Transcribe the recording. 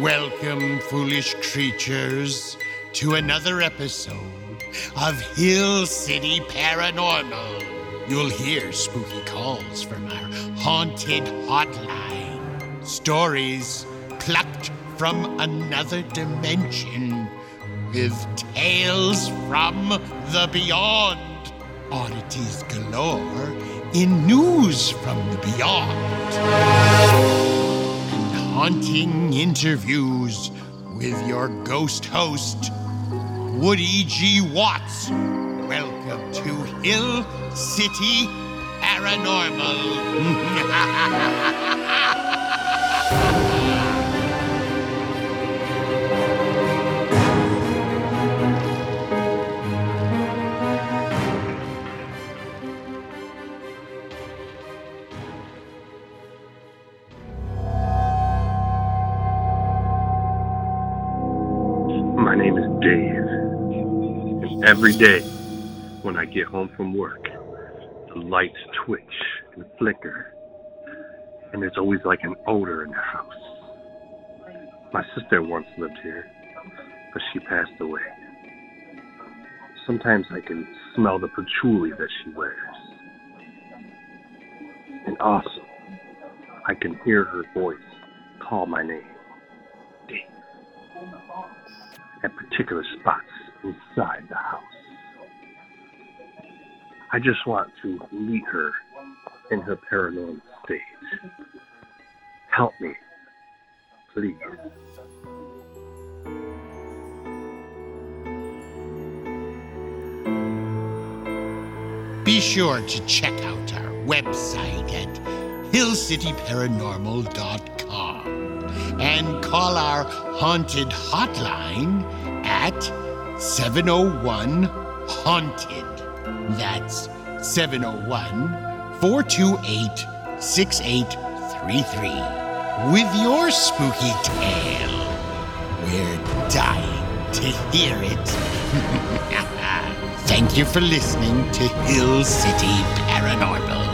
Welcome, foolish creatures, to another episode of Hill City Paranormal. You'll hear spooky calls from our haunted hotline, stories plucked from another dimension, with tales from the beyond, oddities galore in news from the beyond haunting interviews with your ghost host, Woody G. Watts. Welcome to Hill City Paranormal. My name is Dave. And every day when I get home from work, the lights twitch and flicker. And there's always like an odor in the house. My sister once lived here, but she passed away. Sometimes I can smell the patchouli that she wears. And also, I can hear her voice call my name. Dave at particular spots inside the house. I just want to meet her in her paranormal stage. Help me, please. Be sure to check out our website at hillcityparanormal.com and call our haunted hotline at 701 Haunted. That's 701 428 6833. With your spooky tale, we're dying to hear it. Thank you for listening to Hill City Paranormal.